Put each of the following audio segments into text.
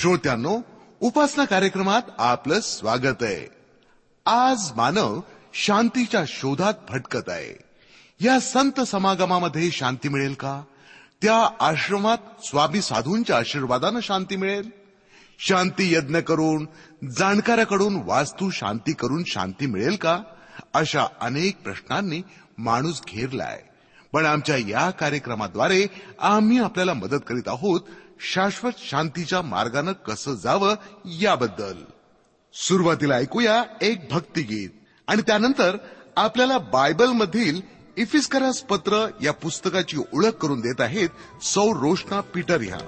श्रोत्यांनो उपासना कार्यक्रमात आपलं स्वागत आहे. आज मानव शांतीच्या शोधात भटकत आहे. या संत समागमामध्ये शांती मिळेल का? त्या आश्रमात स्वामी साधूंच्या आशीर्वादानं शांती मिळेल? शांती यज्ञ करून जाणकाराकडून वास्तू शांती करून शांती मिळेल का? अशा अनेक प्रश्नांनी माणूस घेरलाय. पण आमच्या या कार्यक्रमाद्वारे आम्ही आपल्याला मदत करीत आहोत शाश्वत शांतीच्या मार्गानं कसं जावं याबद्दल. सुरुवातीला ऐकूया एक भक्तिगीत आणि त्यानंतर आपल्याला बायबलमधील इफिस्करास पत्र या पुस्तकाची ओळख करून देत आहेत सौ रोशना पीटर ह्या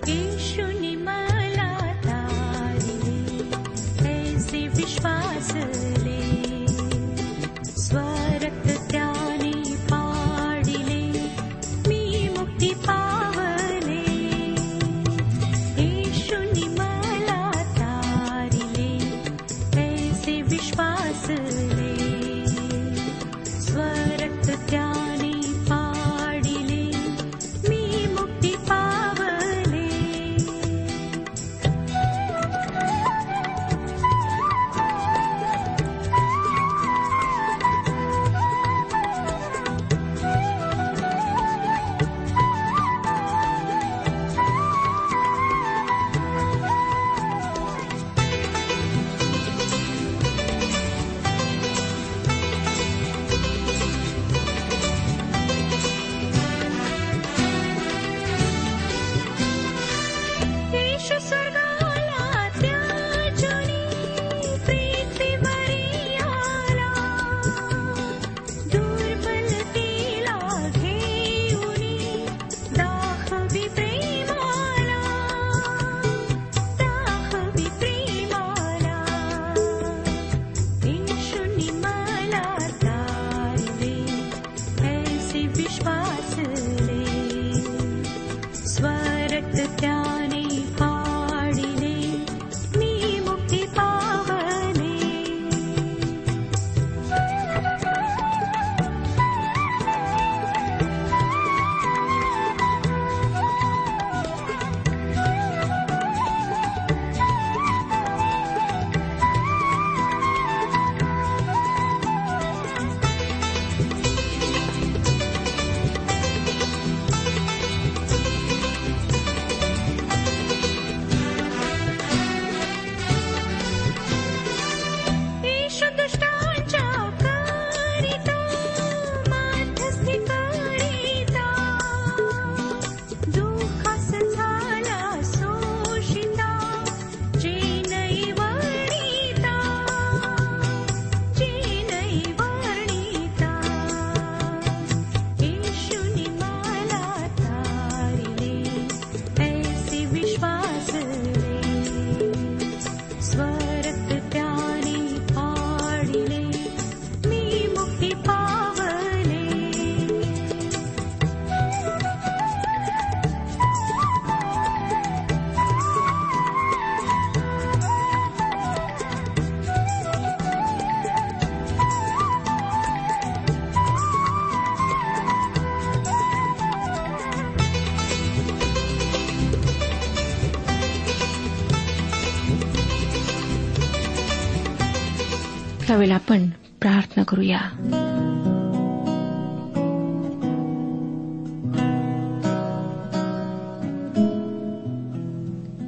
यावेळेला आपण. प्रार्थना करूया.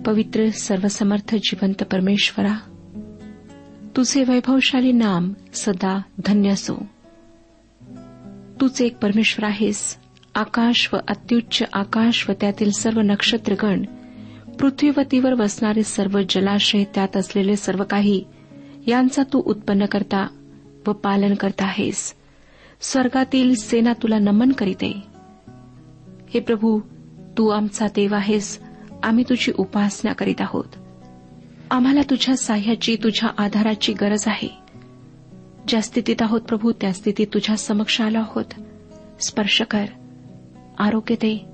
पवित्र सर्वसमर्थ जिवंत परमेश्वरा तुझे वैभवशाली नाम सदा धन्य असो. तूच एक परमेश्वर आहेस. आकाश व अत्युच्च आकाश व त्यातील सर्व नक्षत्रगण पृथ्वीवतीवर वसणारे सर्व जलाशय त्यात असलेले सर्व काही यांचा तू उत्पन्न करता व पालन करता आहेस. स्वर्गातील सेना तुला नमन करीते. हे प्रभू तू आमचा देव आहेस. आम्ही तुझी उपासना करीत आहोत. आम्हाला तुझ्या साह्याची तुझ्या आधाराची गरज आहे. ज्या स्थितीत आहोत प्रभू त्या स्थितीत तुझ्या समक्ष आलो आहोत. स्पर्श कर. आरोग्य दे.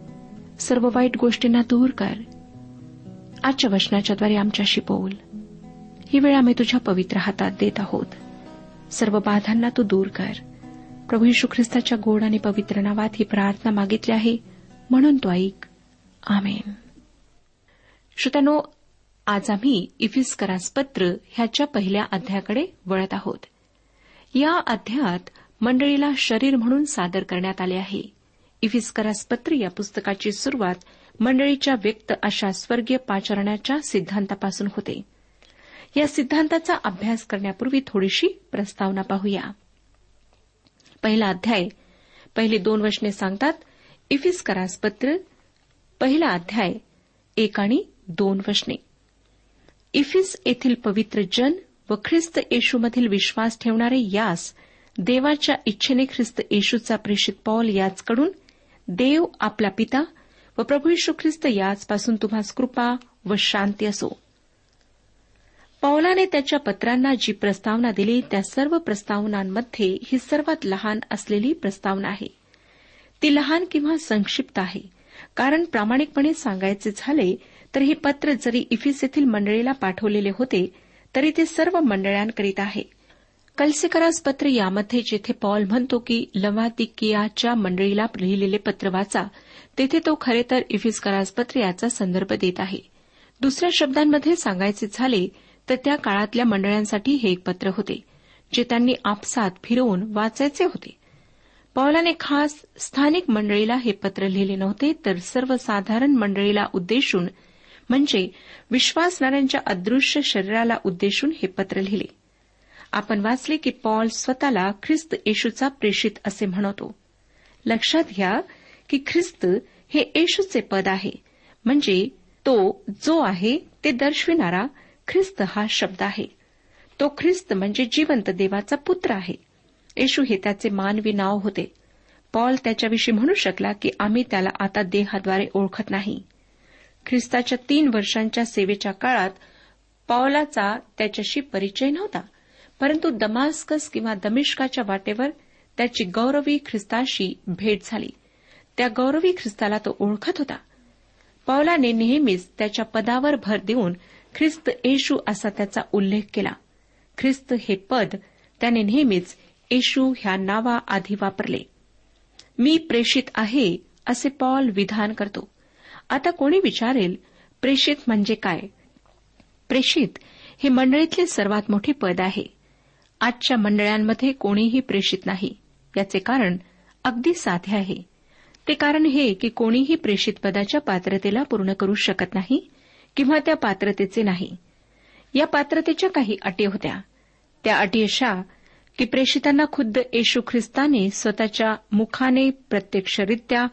सर्व वाईट गोष्टींना दूर कर. आजच्या वचनाच्याद्वारे आमच्याशी बोल. ही वेळ आम्ही तुझ्या पवित्र हातात देत आहोत. सर्व बाधांना तू दूर कर. प्रभू यशू ख्रिस्ताच्या गोड आणि पवित्र नावात ही प्रार्थना मागितली आहे म्हणून तो ऐक. आमेन. श्रोत्यानो आज आम्ही इफिस्करास पत्र ह्याच्या पहिल्या अध्यायाकडे वळत आहोत. या अध्यायात मंडळीला शरीर म्हणून सादर करण्यात आले आहे. इफिस्करास पत्र या पुस्तकाची सुरुवात मंडळीच्या व्यक्त अशा स्वर्गीय पाचरणाच्या सिद्धांतापासून होते. या सिद्धांताचा अभ्यास करण्यापूर्वी थोडीशी प्रस्तावना पाहूया. पहिला अध्याय पहिली दोन वचने सांगतात इफिस पत्र पहिला अध्याय एक आणि दोन वचने. इफिस येथील पवित्र जन व ख्रिस्त येशूमधील विश्वास ठेवणारे यास देवाच्या इच्छेने ख्रिस्त येशूचा प्रेषित पॉल याचकडून देव आपला पिता व प्रभू यशू ख्रिस्त याचपासून तुम्हास कृपा व शांती असो. पौलाने त्याच्या पत्रांना जी प्रस्तावना दिली त्या सर्व प्रस्तावनांमध्ये ही सर्वात लहान असलेली प्रस्तावना आहे. ती लहान किंवा संक्षिप्त आहे. कारण प्रामाणिकपणे सांगायचे झाले तर हे पत्र जरी इफिस येथील मंडळीला पाठवलेले होते तरी ते सर्व मंडळांकरीत आहे. कल्सेकरास पत्र यामध्ये जेथे पॉल म्हणतो की लवादिकियाच्या मंडळीला लिहिलेले पत्र वाचा तेथे तो खरे तर इफिस्करास पत्र याचा संदर्भ देत आहे. दुसऱ्या शब्दांमध्ये सांगायचे झाले तर त्या काळातल्या मंडळांसाठी हे एक पत्र होते जे त्यांनी आपसात फिरवून वाचायचे होते. पौलाने खास स्थानिक मंडळीला हे पत्र लिहिले नव्हते तर सर्वसाधारण मंडळीला उद्देशून म्हणजे विश्वासणाऱ्यांच्या अदृश्य शरीराला उद्देशून हे पत्र लिहिले. आपण वाचले की पॉल स्वतःला ख्रिस्त येशूचा प्रेषित असे म्हणतो. लक्षात घ्या की ख्रिस्त हे येशूचे पद आहे म्हणजे तो जो आहे ते दर्शविणारा ख्रिस्त हा शब्द आहे. तो ख्रिस्त म्हणजे जिवंत देवाचा पुत्र आहे. येशू हे त्याचे मानवी नाव होते. पॉल त्याच्याविषयी म्हणू शकला की आम्ही त्याला आता देहाद्वारे ओळखत नाही. ख्रिस्ताच्या तीन वर्षांच्या सेवेच्या काळात पॉलाचा त्याच्याशी परिचय नव्हता. परंतु दमास्कस किंवा दमिष्काच्या वाटेवर त्याची गौरवी ख्रिस्ताशी भेट झाली. त्या गौरवी ख्रिस्ताला तो ओळखत होता. पौलाने नेहमीच त्याच्या पदावर भर देऊन ख्रिस्त येशू असा त्याचा उल्लेख केला. ख्रिस्त हे पद त्याने नेहमीच येशू ह्या नावाआधी वापरले. मी प्रेषित आहे असे पॉल विधान करतो. आता कोणी विचारेल प्रेषित म्हणजे काय? प्रेषित हे मंडळीतले सर्वात मोठे पद आहे. आजच्या मंडळांमध्ये कोणीही प्रेषित नाही. याचे कारण अगदी साधे आहे. ते कारण हे की कोणीही प्रेषित पदाच्या पात्रतेला पूर्ण करू शकत नाही किंवा त्या पात्रतेचे नाही. या पात्रतेच्या काही अटी होत्या. त्या अटी अशा की प्रेषितांना खुद्द येशू ख्रिस्ताने स्वतःच्या मुखाने प्रत्यक्षरित्या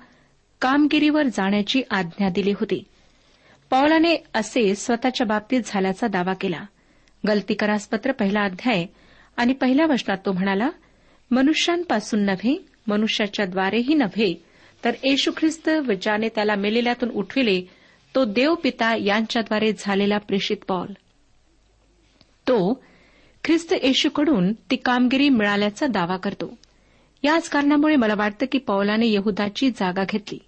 कामगिरीवर जाण्याची आज्ञा दिली होती. पौलाने असे स्वतःच्या बाबतीत झाल्याचा दावा केला. गलतीकरासपत्र पहिला अध्याय आणि पहिल्या वचनात तो म्हणाला मनुष्यांपासून नव्हे मनुष्याच्या द्वारेही नव्हे तर येशू ख्रिस्त व ज्याने त्याला मेलेल्यातून उठविले तो देवपिता यांच्याद्वारे झालेला प्रेषित पॉल. तो ख्रिस्त येशूकडून ती कामगिरी मिळाल्याचा दावा करतो. याच कारणामुळे मला वाटतं की पौलाने यहुदाची जागा घेतली.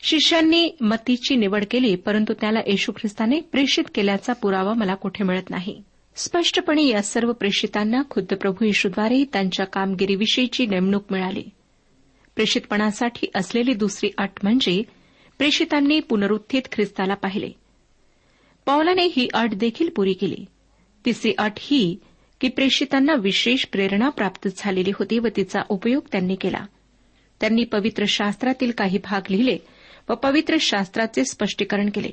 शिष्यांनी मतीची निवड केली परंतु त्याला येशू ख्रिस्ताने प्रेषित केल्याचा पुरावा मला कुठे मिळत नाही. स्पष्टपणे या सर्व प्रेषितांना खुद्द प्रभू येशूद्वारे त्यांच्या कामगिरीविषयीची नेमणूक मिळाली. प्रेषितपणासाठी असलेली दुसरी अट म्हणजे प्रेषितांनी पुनरुत्थित ख्रिस्ताला पाहिले. पौलाने ही अट देखील पुरी केली. तिसरी अट ही की प्रेषितांना विशेष प्रेरणा प्राप्त झालेली होती व तिचा उपयोग त्यांनी केला. त्यांनी पवित्र शास्त्रातील काही भाग लिहिले व पवित्र शास्त्राचे स्पष्टीकरण केले.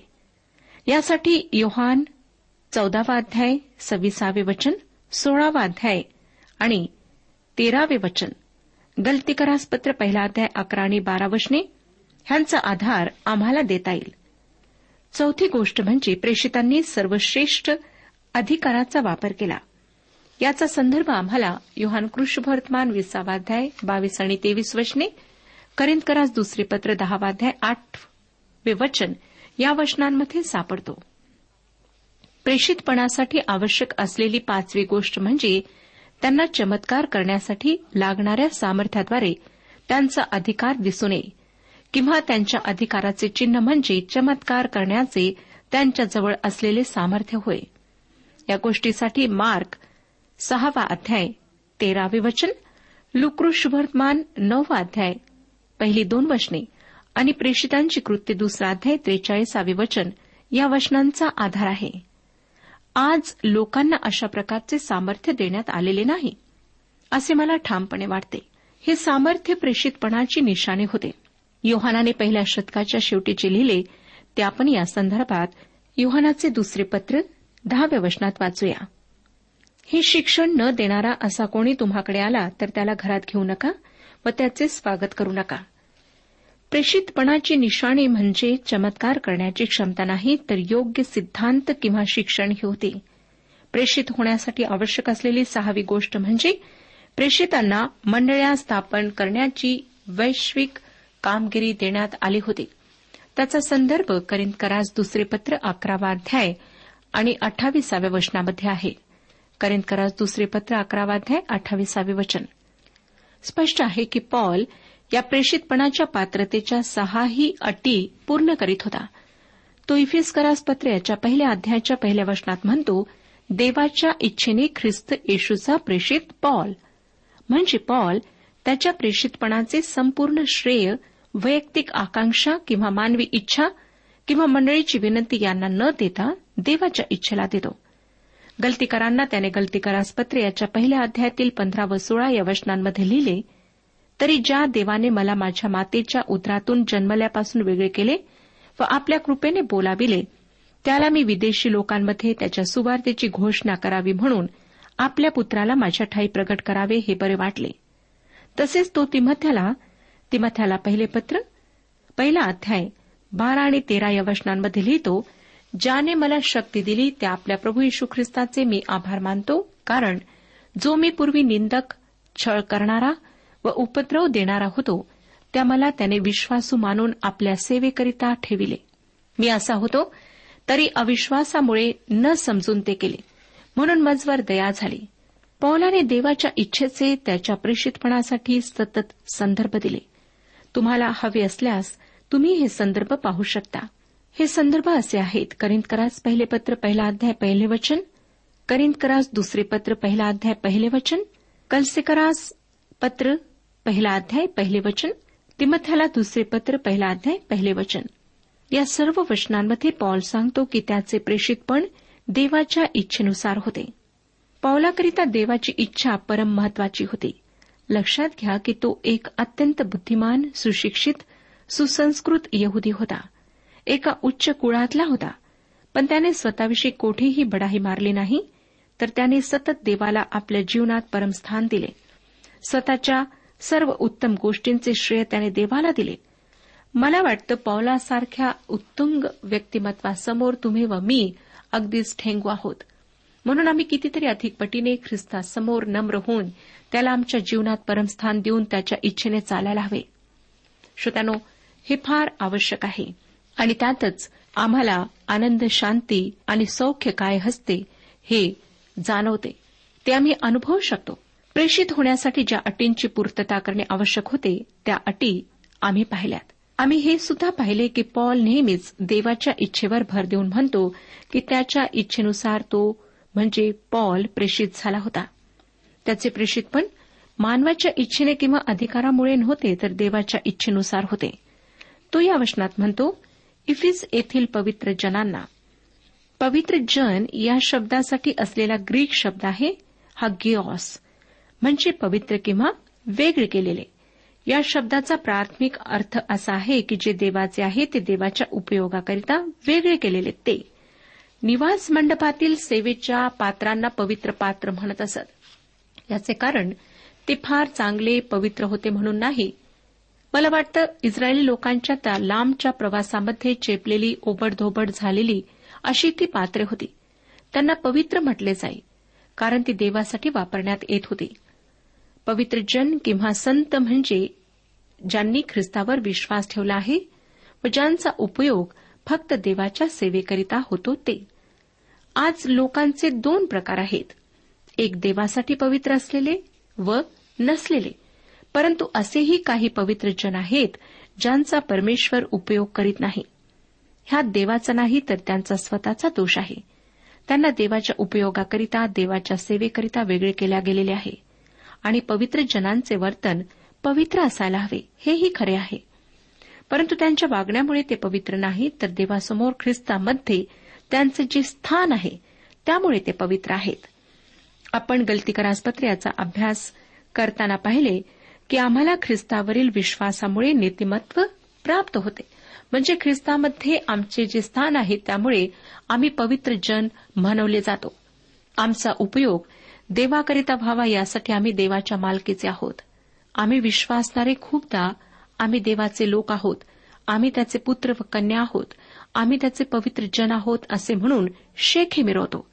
यासाठी योहान चौदावा अध्याय सव्वीसावे वचन सोळावा अध्याय आणि तेरावे वचन. गलतीकरासपत्र पहिला अध्याय अकरा आणि बारा वचने ह्यांचा आधार आम्हाला देता येईल. चौथी गोष्ट म्हणजे प्रेषितांनी सर्वश्रेष्ठ अधिकाराचा वापर केला. याचा संदर्भ आम्हाला योहान कृष्णभर्तमान विसावाध्याय बावीस आणि तेवीस वचने करिंदकरास दुसरे पत्र दहावाध्याय आठवे वचन या वचनांमध्ये सापडतो. प्रेषितपणासाठी आवश्यक असलेली पाचवी गोष्ट म्हणजे त्यांना चमत्कार करण्यासाठी लागणाऱ्या सामर्थ्याद्वारे त्यांचा अधिकार दिसून येईल. किंवा त्यांच्या अधिकाराचे चिन्ह म्हणजे चमत्कार करण्याचे त्यांच्याजवळ असलेले सामर्थ्य होय. या गोष्टीसाठी मार्क सहावा अध्याय तेरावे वचन लुकृष्वर्तमान नववा अध्याय पहिली दोन वचने आणि प्रेषितांची कृत्य दुसरा अध्याय त्रेचाळीसावे वचन या वचनांचा आधार आहे. आज लोकांना अशा प्रकारचे सामर्थ्य देण्यात आलेले नाही असे मला ठामपणे वाटते. हे सामर्थ्य प्रेषितपणाची निशाणे होते. योहानाने पहिल्या शतकाच्या शेवटी जे लिहिले ते आपण या संदर्भात योहानाचे दुसरे पत्र दहाव्या वचनात वाचूया. हे शिक्षण न देणारा असा कोणी तुम्हाकडे आला तर त्याला घरात घेऊ नका व त्याचे स्वागत करू नका. प्रेषितपणाची निशाणी म्हणजे चमत्कार करण्याची क्षमता नाही तर योग्य सिद्धांत किंवा शिक्षण ही होते. प्रेषित होण्यासाठी आवश्यक असलेली सहावी गोष्ट म्हणजे प्रेषितांना मंडळ्या स्थापन करण्याची वैश्विक कामगिरी देण्यात आली होती. त्याचा संदर्भ करिंदकरास दुसरे पत्र अकरावा अध्याय आणि अठ्ठावीसाव्या वचनामध्ये आहे. करिंदकरास दुसरे पत्र अकरावा अध्याय अठ्ठावीसावे वचन. स्पष्ट आहे की पॉल या प्रेषितपणाच्या पात्रतेच्या सहाही अटी पूर्ण करीत होता. तो इफिसकरास पत्र याच्या पहिल्या अध्यायाच्या पहिल्या वचनात म्हणतो देवाच्या इच्छेने ख्रिस्त येशूचा प्रेषित पॉल. म्हणजे पॉल त्याच्या प्रेषितपणाचे संपूर्ण श्रेय वैयक्तिक आकांक्षा किंवा मानवी इच्छा किंवा मंडळीची विनंती यांना न देता देवाच्या इच्छेला देतो. गलतीकरांना त्याने गलतीकरास पत्र याच्या पहिल्या अध्यायातील पंधरा व सोळा या वचनांमध्ये लिहिले तरी ज्या देवाने मला माझ्या मातेच्या उदरातून जन्मल्यापासून वेगळे केले व आपल्या कृपेने बोलाविले त्याला मी विदेशी लोकांमध्ये त्याच्या सुवार्तेची घोषणा करावी म्हणून आपल्या पुत्राला माझ्या ठाई प्रगट करावे हे बरे वाटले. तसेच तो तिमथ्याला तिमथ्याला पहिले पत्र पहिला अध्याय बारा आणि तेरा या वचनांमध्ये लिहितो ज्याने मला शक्ती दिली त्या आपल्या प्रभू यशू ख्रिस्ताचे मी आभार मानतो कारण जो मी पूर्वी निंदक छळ करणारा व उपद्रव देणारा होतो त्या मला त्याने विश्वासू मानून आपल्या सेवेकरिता ठेविले. मी असा होतो तरी अविश्वासामुळे न समजून ते केले म्हणून मजवर दया झाली. पौलाने देवाच्या इच्छेचे त्याच्या प्रेषितपणासाठी सतत संदर्भ दिले. तुम्हाला हवे असल्यास तुम्ही हे संदर्भ पाहू शकता. हे संदर्भ असे आहेत. करिंदकरास पहिले पत्र पहिला अध्याय पहिले वचन. करिंदकरास दुसरे पत्र पहिला अध्याय पहिले वचन. कलसेकरास पत्र पहिला अध्याय पहिले वचन. तिमथ्याला दुसरे पत्र पहिला अध्याय पहिले वचन. या सर्व वचनांमध्ये पॉल सांगतो की त्याचे प्रेषितपण देवाच्या इच्छेनुसार होते. पौलाकरिता देवाची इच्छा परम महत्वाची होती. लक्षात घ्या की तो एक अत्यंत बुद्धिमान सुशिक्षित सुसंस्कृत यहुदी होता. एका उच्च कुळातला होता. पण त्याने स्वतःविषयी कोठेही बडाही मारली नाही तर त्याने सतत देवाला आपल्या जीवनात परमस्थान दिले. स्वतःच्या सर्व उत्तम गोष्टींचे श्रेय त्याने देवाला दिले. मला वाटतं पावलासारख्या उत्तुंग व्यक्तिमत्वासमोर तुम्ही व मी अगदीच ठेंगू आहोत. म्हणून आम्ही कितीतरी अधिक पटीने ख्रिस्तासमोर नम्र होऊन त्याला आमच्या जीवनात परमस्थान देऊन त्याच्या इच्छेने चालायला हवे. श्रोत्यानो हे फार आवश्यक आहे. आणि त्यातच आम्हाला आनंद शांती आणि सौख्य काय हसते हे जाणवते. ते आम्ही अनुभवू शकतो. प्रेषित होण्यासाठी ज्या अटींची पूर्तता करणे आवश्यक होते त्या अटी आम्ही पाहिल्यात. आम्ही हे सुद्धा पाहिले की पॉल नेहमीच देवाच्या इच्छेवर भर देऊन म्हणतो की त्याच्या इच्छेनुसार तो म्हणजे पॉल प्रेषित झाला होता. त्याचे प्रेषितपण मानवाच्या इच्छेने किंवा अधिकारामुळे नव्हते तर देवाच्या इच्छेनुसार होते. तो या वचनात म्हणतो इफिस येथील पवित्र जनांना. पवित्र जन या शब्दासाठी असलेला ग्रीक शब्द आहे हा गिओस म्हणजे पवित्र किंवा वेगळे केलेले. या शब्दाचा प्राथमिक अर्थ असा आहे की जे देवाचे आहे ते देवाच्या उपयोगाकरिता वेगळे केलेले ते निवास मंडपातील सेवेच्या पात्रांना पवित्र पात्र म्हणत असत. याचे कारण ते फार चांगले पवित्र होते म्हणून नाही. मला वाटतं इस्रायली लोकांच्या त्या लांबच्या प्रवासामध्ये चेपलेली ओबडधोबड झालेली अशी ती पात्रे होती. त्यांना पवित्र म्हटले जाई कारण ती देवासाठी वापरण्यात येत होती. पवित्र जन किंवा संत म्हणजे ज्यांनी ख्रिस्तावर विश्वास ठेवला आहे व ज्यांचा उपयोग फक्त देवाच्या सेवेकरिता होतो ते. आज लोकांचे दोन प्रकार आहेत. एक देवासाठी पवित्र असलेले व नसलेले. परंतु असेही काही पवित्र जन आहेत ज्यांचा परमेश्वर उपयोग करीत नाही. ह्या देवाचा नाही तर त्यांचा स्वतःचा दोष आहे. त्यांना देवाच्या उपयोगाकरिता देवाच्या सेवेकरिता वेगळे केल्या गेलेले आहे. आणि पवित्र जनांचे वर्तन पवित्र असायला हवे हेही खरे आहे. परंतु त्यांच्या वागण्यामुळे ते पवित्र नाहीत तर देवासमोर ख्रिस्तामध्ये त्यांचे जे स्थान आहे त्यामुळे ते पवित्र आहेत. आपण गलतीकरासपत्र याचा अभ्यास करताना पाहिले की आम्हाला ख्रिस्तावरील विश्वासामुळे नीतिमत्व प्राप्त होते. म्हणजे ख्रिस्तामध्ये आमचे जे स्थान आहे त्यामुळे आम्ही पवित्र जन म्हणवले जातो. आमचा उपयोग देवाकरिता व्हावा यासाठी आम्ही देवाच्या मालकीचे आहोत. आम्ही विश्वासणारे खूपदा आम्ही देवाचे लोक आहोत. आम्ही त्याचे पुत्र व कन्या आहोत. आम्ही त्याचे पवित्र जन आहोत असे म्हणून शेखे मिरवतो.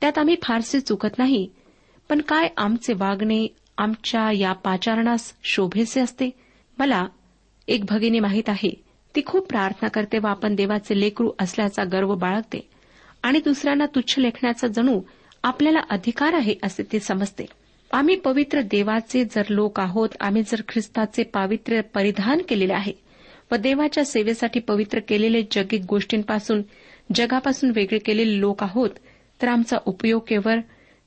त्यात आम्ही फारसे चुकत नाही. पण काय आमचे वागणे आमच्या या पाचारणास शोभेचे असते? मला एक भगिनी माहीत आहे. ती खूप प्रार्थना करते व आपण देवाचे लेकरू असल्याचा गर्व बाळगते. आणि दुसऱ्यांना तुच्छ लेखण्याचा जणू आपल्याला अधिकार आहे असे ती समजते. आम्ही पवित्र देवाचे जर लोक आहोत आम्ही जर ख्रिस्ताचे पावित्र्य परिधान केलेले आहे व देवाच्या सेवेसाठी पवित्र केलेले जगिक गोष्टींपासून जगापासून वेगळे केलेले लोक आहोत तर आमचा उपयोग केवळ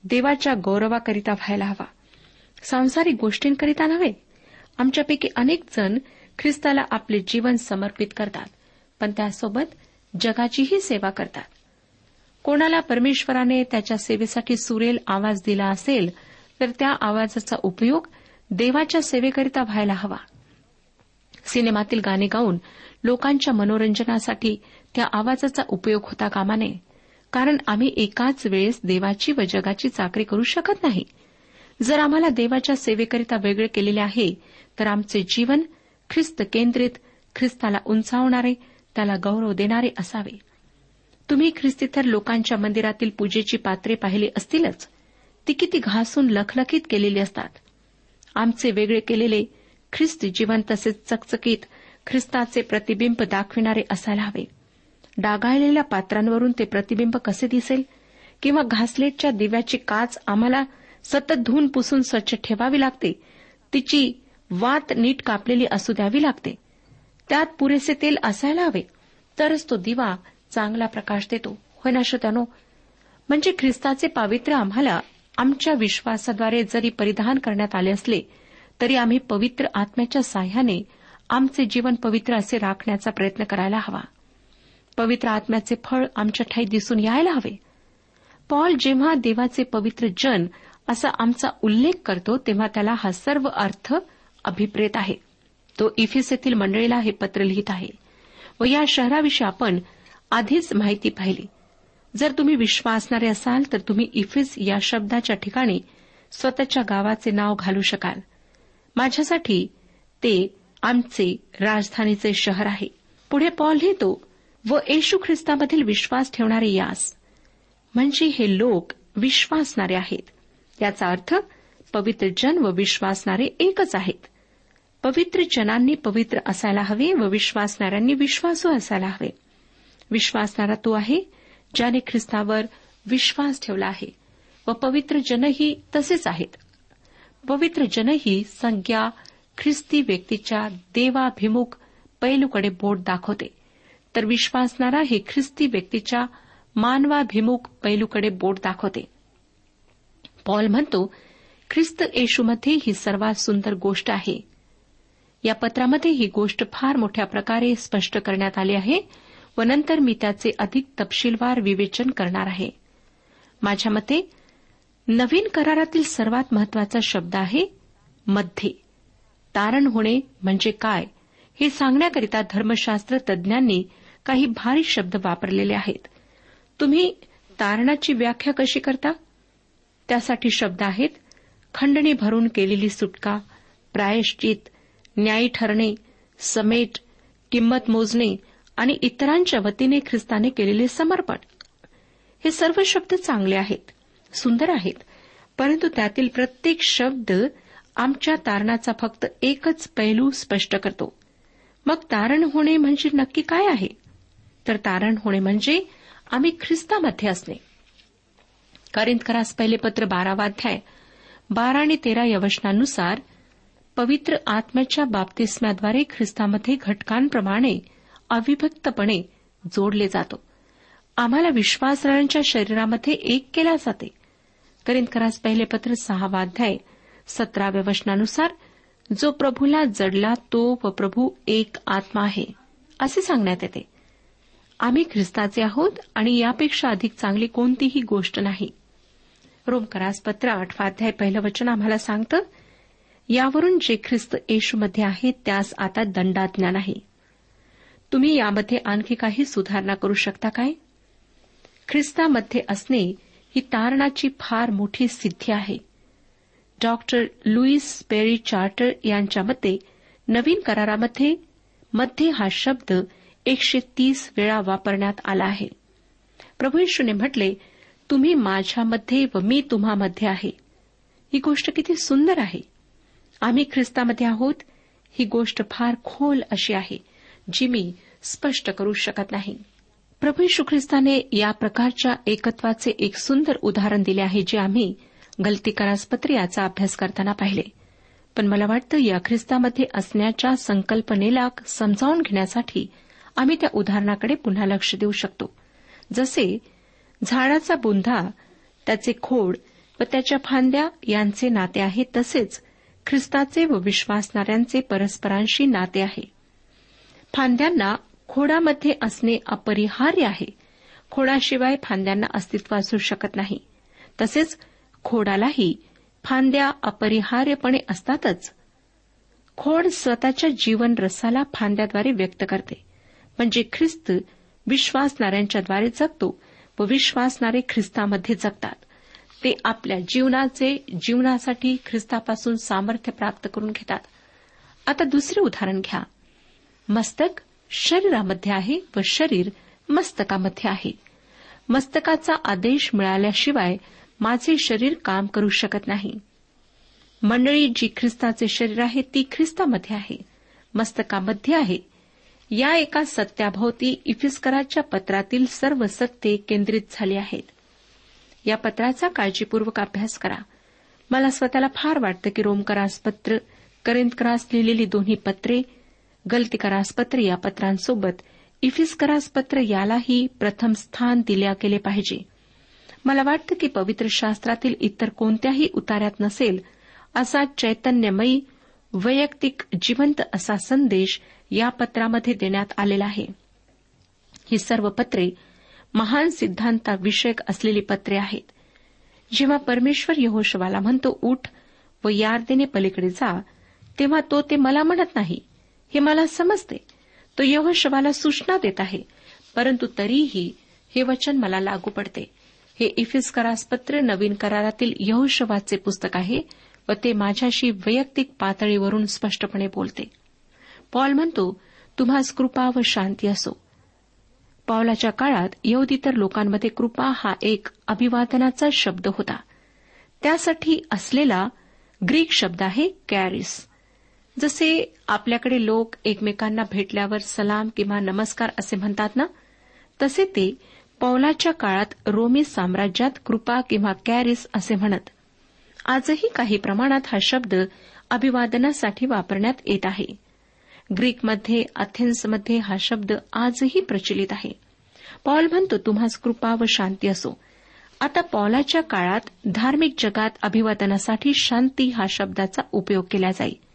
देवाच्या गौरवाकरिता व्हायला हवा. सांसारिक गोष्टींकरिता नव्हे आमच्यापैकी अनेक जण ख्रिस्ताला आपले जीवन समर्पित करतात पण त्यासोबत जगाचीही सेवा करतात. कोणाला परमेश्वराने त्याच्या सेवेसाठी सुरेल आवाज दिला असेल तर त्या आवाजाचा उपयोग देवाच्या सेवेकरिता व्हायला हवा. सिनेमातील गाणे गाऊन लोकांच्या मनोरंजनासाठी त्या आवाजाचा उपयोग होता कामा नये कारण आम्ही एकाच वेळेस देवाची व जगाची चाकरी करू शकत नाही. जर आम्हाला देवाच्या सेवेकरिता वेगळे केलेले आहे तर आमचे जीवन ख्रिस्त केंद्रित ख्रिस्ताला उंचावणारे त्याला गौरव देणारे असावे. तुम्ही ख्रिस्तीतर लोकांच्या मंदिरातील पूजेची पात्रे पाहिली असतीलच. ती किती घासून लखलखीत केलेली असतात. आमचे वेगळे केलेले ख्रिस्त जीवन तसेच चकचकीत ख्रिस्ताचे प्रतिबिंब दाखविणारे असायला हवे. डागाळलेल्या पात्रांवरून ते प्रतिबिंब कसे दिसेल? किंवा घासलेटच्या दिव्याची काच आम्हाला सतत धुवून पुसून स्वच्छ ठेवावी लागते? तिची वात नीट कापलेली असू द्यावी लागते? त्यात पुरेसे तेल असायला हवे. तरच तो दिवा चांगला प्रकाश देतो. होय ना श्रोत्यानो? म्हणजे ख्रिस्ताचे पावित्र्य आम्हाला आमच्या विश्वासाद्वारे जरी परिधान करण्यात आले असले तरी आम्ही पवित्र आत्म्याच्या साह्याने आमचे जीवन पवित्र असे राखण्याचा प्रयत्न करायला हवा. पवित्र आत्म्याचे फळ आमच्या ठाई दिसून यायला हवे. पॉल जेव्हा देवाचे पवित्र जन असा आमचा उल्लेख करतो तेव्हा त्याला हा सर्व अर्थ अभिप्रेत आहे. तो इफिस येथील मंडळीला हे पत्र लिहित आहे. व या शहराविषयी आपण आधीच माहिती पाहिली. जर तुम्ही विश्वासणारे असाल तर तुम्ही इफिस या शब्दाच्या ठिकाणी स्वतःच्या गावाचे नाव घालू शकाल. माझ्यासाठी ते आमचे राजधानीचे शहर आहे. पुढे पॉल लिहितो व येशू ख्रिस्तामधील विश्वास ठेवणारे यास. म्हणजे हे लोक विश्वासणारे आहेत. याचा अर्थ पवित्र जन व विश्वासणारे एकच आहेत. पवित्र जनांनी पवित्र असायला हवे व विश्वासणाऱ्यांनी विश्वासू असायला हवे. विश्वासणारा तो आहे ज्याने ख्रिस्तावर विश्वास ठेवला आहे व पवित्र जनही तसेच आहेत. पवित्र जनही संज्ञा ख्रिस्ती व्यक्तीच्या देवाभिमुख पैलूकडे बोट दाखवते. तर विश्वासणारा हे ख्रिस्ती व्यक्तीच्या मानवाभिमुख पैलूकडे बोट दाखवते. पॉल म्हणतो ख्रिस्त येशूमध्ये ही सर्वात सुंदर गोष्ट आहे. या पत्रामध्ये ही गोष्ट फार मोठ्या प्रकारे स्पष्ट करण्यात आली आहे. व नंतर मी त्याचे अधिक तपशीलवार विवेचन करणार आहे. माझ्या मते नवीन करारातील सर्वात महत्त्वाचा शब्द आहे मध्ये. तारण होणे म्हणजे काय हे सांगण्याकरिता धर्मशास्त्र तज्ज्ञांनी काही भारी शब्द वापरलेले आहेत. तुम्ही तारणाची व्याख्या कशी करता? त्यासाठी शब्द आहेत खंडणी भरून केलेली सुटका प्रायश्चित न्यायी ठरणे समेट किंमत मोजणे आणि इतरांच्या वतीने ख्रिस्ताने केलेले समर्पण. हे सर्व शब्द चांगले आहेत सुंदर आहेत परंतु त्यातील प्रत्येक शब्द आमच्या तारणाचा फक्त एकच पैलू स्पष्ट करतो. मग तारण होणे म्हणजे नक्की काय आहे? तर तारण होणे म्हणजे आम्ही ख्रिस्तामध्ये असणे. करिंदकरास पहिले पत्र बारावाध्याय बारा आणि तेरा या पवित्र आत्म्याच्या बाप्तिस्म्याद्वारे ख्रिस्तामध्ये घटकांप्रमाणे अविभक्तपणे जोडले जातो. आम्हाला विश्वासरांच्या शरीरामध्ये एक केला जाते. करिंदकरास पहिले पत्र सहावाध्याय सतराव्या वचनानुसार जो प्रभूला जडला तो व प्रभू एक आत्मा आहे असे सांगण्यात येते. आम्ही ख्रिस्ताचे आहोत आणि यापेक्षा अधिक चांगली कोणतीही गोष्ट नाही. रोमकरास पत्र आठवा अध्याय पहिलं वचन आम्हाला सांगतं यावरून जे ख्रिस्त येशूमध्ये आहे त्यास आता दंडाज्ञा नाही. तुम्ही यामध्ये आणखी काही सुधारणा करू शकता काय? ख्रिस्तामध्ये असणे ही तारणाची फार मोठी सिद्धी आहे. डॉक्टर लुईस पेरी चार्टर यांच्या मते नवीन करारामध्ये मध्ये हा शब्द एकशे तीस वेळा वापरण्यात आला आहे. प्रभू येशूने म्हटले तुम्ही माझ्यामध्ये व मी तुम्हामध्ये आहे. ही गोष्ट किती सुंदर आहे. आम्ही ख्रिस्तामध्ये आहोत. ही गोष्ट फार खोल अशी आहे. जी मी स्पष्ट करू शकत नाही. प्रभू येशू ख्रिस्ताने या प्रकारच्या एकत्वाचे एक सुंदर उदाहरण दिले आहे जे आम्ही गलतीकारासपत्र याचा अभ्यास करताना पाहिले. पण मला वाटतं या ख्रिस्तामध्ये असण्याच्या संकल्पनेला समजावून घेण्यासाठी आम्ही त्या उदाहरणाकडे पुन्हा लक्ष देऊ शकतो. जसे झाडाचा बुंधा त्याचे खोड व त्याच्या फांद्या यांचे नाते आहे तसेच ख्रिस्ताचे व विश्वासणाऱ्यांचे परस्परांशी नाते आहे. फांद्यांना खोडामध्ये असणे अपरिहार्य आहे. खोडाशिवाय फांद्यांना अस्तित्व असू शकत नाही. तसेच खोडालाही फांद्या अपरिहार्यपणे असतातच. खोड स्वतःच्या जीवन रसाला फांद्याद्वारे व्यक्त करते. म्हणजे ख्रिस्त विश्वासणाऱ्यांच्याद्वारे जगतो व विश्वासणारे ख्रिस्तामध्ये जगतात. ते आपल्या जीवनाचे जीवनासाठी ख्रिस्तापासून सामर्थ्य प्राप्त करून घेतात. आता दुसरे उदाहरण घ्या. मस्तक शरीरामध्ये आहे व शरीर मस्तकामध्ये आहे. मस्तकाचा आदेश मिळाल्याशिवाय माझे शरीर काम करू शकत नाही. मंडळी जी ख्रिस्ताचे शरीर आहे ती ख्रिस्तामध्ये आहे. मस्तकामध्ये आहे. या एका सत्याभोवती इफिस्कराच्या पत्रातील सर्व सत्ये केंद्रित झाली आहेत. या पत्राचा काळजीपूर्वक अभ्यास करा. मला स्वतःला फार वाटतं की रोमकरास पत्र करेंदकरास लिहिलेली दोन्ही पत्रे गलतीकरास पत्र या पत्रांसोबत इफिस्करास पत्र यालाही प्रथम स्थान दिल्या गेले पाहिजे. मला वाटतं की पवित्र शास्त्रातील इतर कोणत्याही उतार्यात नसेल असा चैतन्यमयी वैयक्तिक जिवंत असा संदेश या पत्रामध्ये देण्यात आलेला आहे. ही सर्व पत्रे महान सिद्धांताविषयक असलेली पत्रे आहेत. जेव्हा परमेश्वर यहोशवाला म्हणतो उठ व यार्देने पलीकडे जा तेव्हा तो ते मला म्हणत नाही. हे मला समजते. तो यहोशवाला सूचना देत आहे. परंतु तरीही हे वचन मला लागू पडते. हे इफिस पत्र नवीन करारातील यहोशवाचे पुस्तक आहे व ते माझ्याशी वैयक्तिक पातळीवरून स्पष्टपणे बोलते. पॉल म्हणतो तुम्हास कृपा व शांती असो. पावलाच्या काळात यहुदीतर लोकांमध्ये कृपा हा एक अभिवादनाचा शब्द होता. त्यासाठी असलेला ग्रीक शब्द आहे कॅरिस. जसे आपल्याकडे लोक एकमेकांना भेटल्यावर सलाम किंवा नमस्कार असे म्हणतात ना तसे ते पौलाच्या काळात रोमी साम्राज्यात कृपा किंवा कॅरिस असे म्हणत. आजही काही प्रमाणात हा शब्द अभिवादनासाठी वापरण्यात येत आहे. ग्रीकमध्ये अथेन्समध्ये हा शब्द आजही प्रचलित आहे. पॉल म्हणतो तुम्हास कृपा व शांती असो. आता पॉलाच्या काळात धार्मिक जगात अभिवादनासाठी शांती हा शब्दाचा उपयोग केला जाईल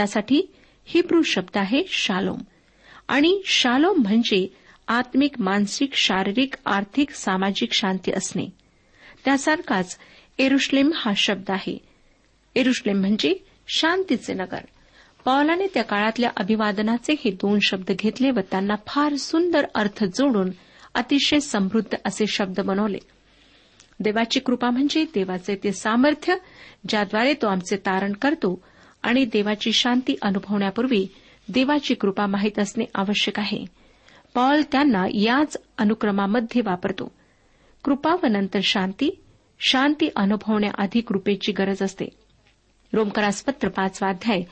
त्यासाठी हिब्रू शब्द आहे शालोम. आणि शालोम म्हणजे आत्मिक मानसिक शारीरिक आर्थिक सामाजिक शांती असणे. त्यासारखाच एरुश्लेम हा शब्द आहे. एरुश्लेम म्हणजे शांतीचे नगर. पावलाने त्या काळातल्या अभिवादनाचे हे दोन शब्द घेतले व त्यांना फार सुंदर अर्थ जोडून अतिशय समृद्ध असे शब्द बनवले. देवाची कृपा म्हणजे देवाचे ते सामर्थ्य ज्याद्वारे तो आमचे तारण करतो आणि देवाची शांती अनुभवण्यापूर्वी देवाची कृपा माहीत असणे आवश्यक आहे. पॉल त्यांना याच अनुक्रमामध्ये वापरतो. कृपा व नंतर शांती शांती अनुभवण्याआधी कृपेची गरज असते. रोमकरासपत्र पाचवा अध्याय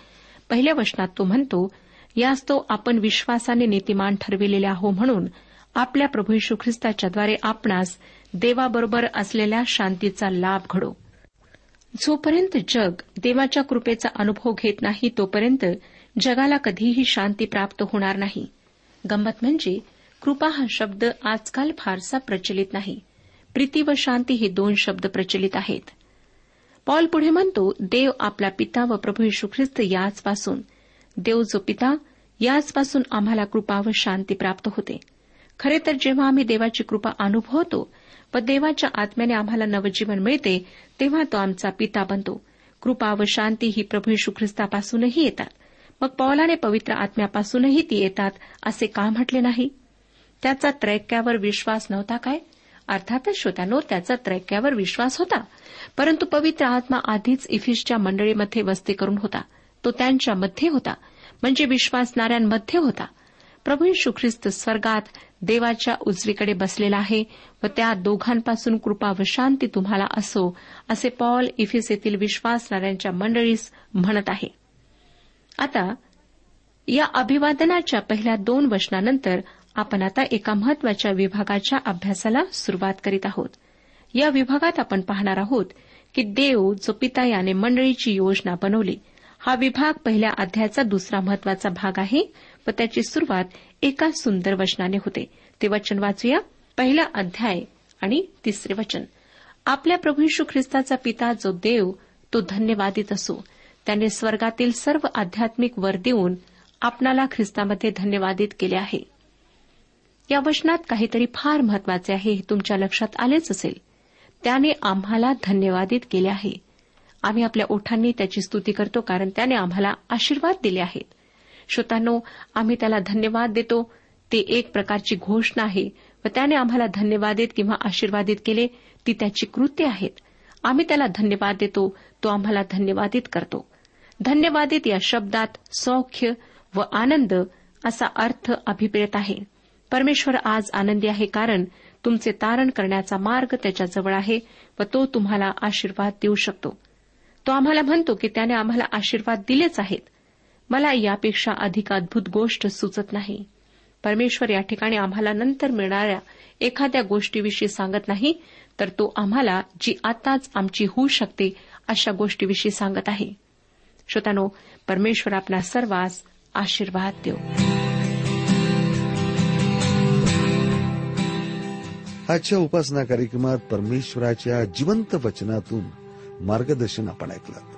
पहिल्या वचनात तो म्हणतो यास तो आपण विश्वासाने नीतिमान ठरविलेले आहो म्हणून आपल्या प्रभू यशू ख्रिस्ताच्याद्वारे आपणास देवाबरोबर असलेल्या शांतीचा लाभ घडो. जोपर्यंत जग देवाच्या कृपेचा अनुभव घेत नाही तोपर्यंत जगाला कधीही शांती प्राप्त होणार नाही. गंमत म्हणजे कृपा हा शब्द आजकाल फारसा प्रचलित नाही. प्रीती व शांती हे दोन शब्द प्रचलित आहेत. पॉल पुढे म्हणतो देव आपला पिता व प्रभू यशू ख्रिस्त याचपासून. देव जो पिता याचपासून आम्हाला कृपा व शांती प्राप्त होते. खरे तर जेव्हा आम्ही देवाची कृपा अनुभवतो व देवाच्या आत्म्याने आम्हाला नवजीवन मिळते तेव्हा तो आमचा पिता बनतो. कृपा व शांती ही प्रभू यशू ख्रिस्तापासूनही येतात. मग पौलाने पवित्र आत्म्यापासूनही ती येतात असे का म्हटले नाही? त्याचा त्रैक्यावर विश्वास नव्हता काय? अर्थातच श्रोत्यानो त्याचा त्रैक्यावर विश्वास होता. परंतु पवित्र आत्मा आधीच इफिसच्या मंडळीमध्ये वस्ती करून होता. तो त्यांच्यामध्ये होता. म्हणजे विश्वासणाऱ्यांमध्ये होता. प्रभू यशू ख्रिस्त स्वर्गात देवाच्या उजवीकडे बसलेला आहे व त्या दोघांपासून कृपा व शांती तुम्हाला असो असे पॉल इफिस येथील विश्वासणाऱ्यांच्या मंडळीस म्हणत आहे. आता या अभिवादनाच्या पहिल्या दोन वचनानंतर आपण आता एका महत्त्वाच्या विभागाच्या अभ्यासाला सुरुवात करीत आहोत. या विभागात आपण पाहणार आहोत की देव जो पिता याने मंडळीची योजना बनवली हा विभाग पहिल्या अध्यायाचा दुसरा महत्त्वाचा भाग आहे व त्याची सुरुवात एका सुंदर वचनाने होते. ते वचन वाचूया. पहिला अध्याय आणि तिसरे वचन. आपल्या प्रभू यशू ख्रिस्ताचा पिता जो देव तो धन्यवादित असो. त्याने स्वर्गातील सर्व आध्यात्मिक वर देऊन आपणाला ख्रिस्तामध्ये धन्यवादित केले आहे. या वचनात काहीतरी फार महत्त्वाचे आहे हे तुमच्या लक्षात आलेच असेल. त्याने आम्हाला धन्यवादित केले आहे. आम्ही आपल्या ओठांनी त्याची स्तुती करतो कारण त्याने आम्हाला आशीर्वाद दिले आहेत. श्रोतांनो आम्ही त्याला धन्यवाद देतो. ते एक प्रकारची घोषणा आहे व त्याने आम्हाला धन्यवादित किंवा आशीर्वादित केले ती त्याची कृत्य आहेत. आम्ही त्याला धन्यवाद देतो तो आम्हाला धन्यवादित करतो. धन्यवादित या शब्दात सौख्य व आनंद असा अर्थ अभिप्रेत आहे. परमेश्वर आज आनंदी आहे कारण तुमचे तारण करण्याचा मार्ग त्याच्याजवळ आहे व तो तुम्हाला आशीर्वाद देऊ शकतो. तो आम्हाला म्हणतो की त्याने आम्हाला आशीर्वाद दिलेच आहेत. मला यापेक्षा अधिक अद्भुत गोष्ट सुचत नाही. परमेश्वर या ठिकाणी आम्हाला नंतर मिळणाऱ्या एखाद्या गोष्टीविषयी सांगत नाही तर तो आम्हाला जी आताच आमची होऊ शकते अशा गोष्टीविषयी सांगत आहे. श्रोतानो परमेश्वर आपल्या सर्वांस आशीर्वाद देऊ. आजच्या उपासना कार्यक्रमात परमेश्वराच्या जिवंत वचनातून मार्गदर्शन आपण ऐकलं.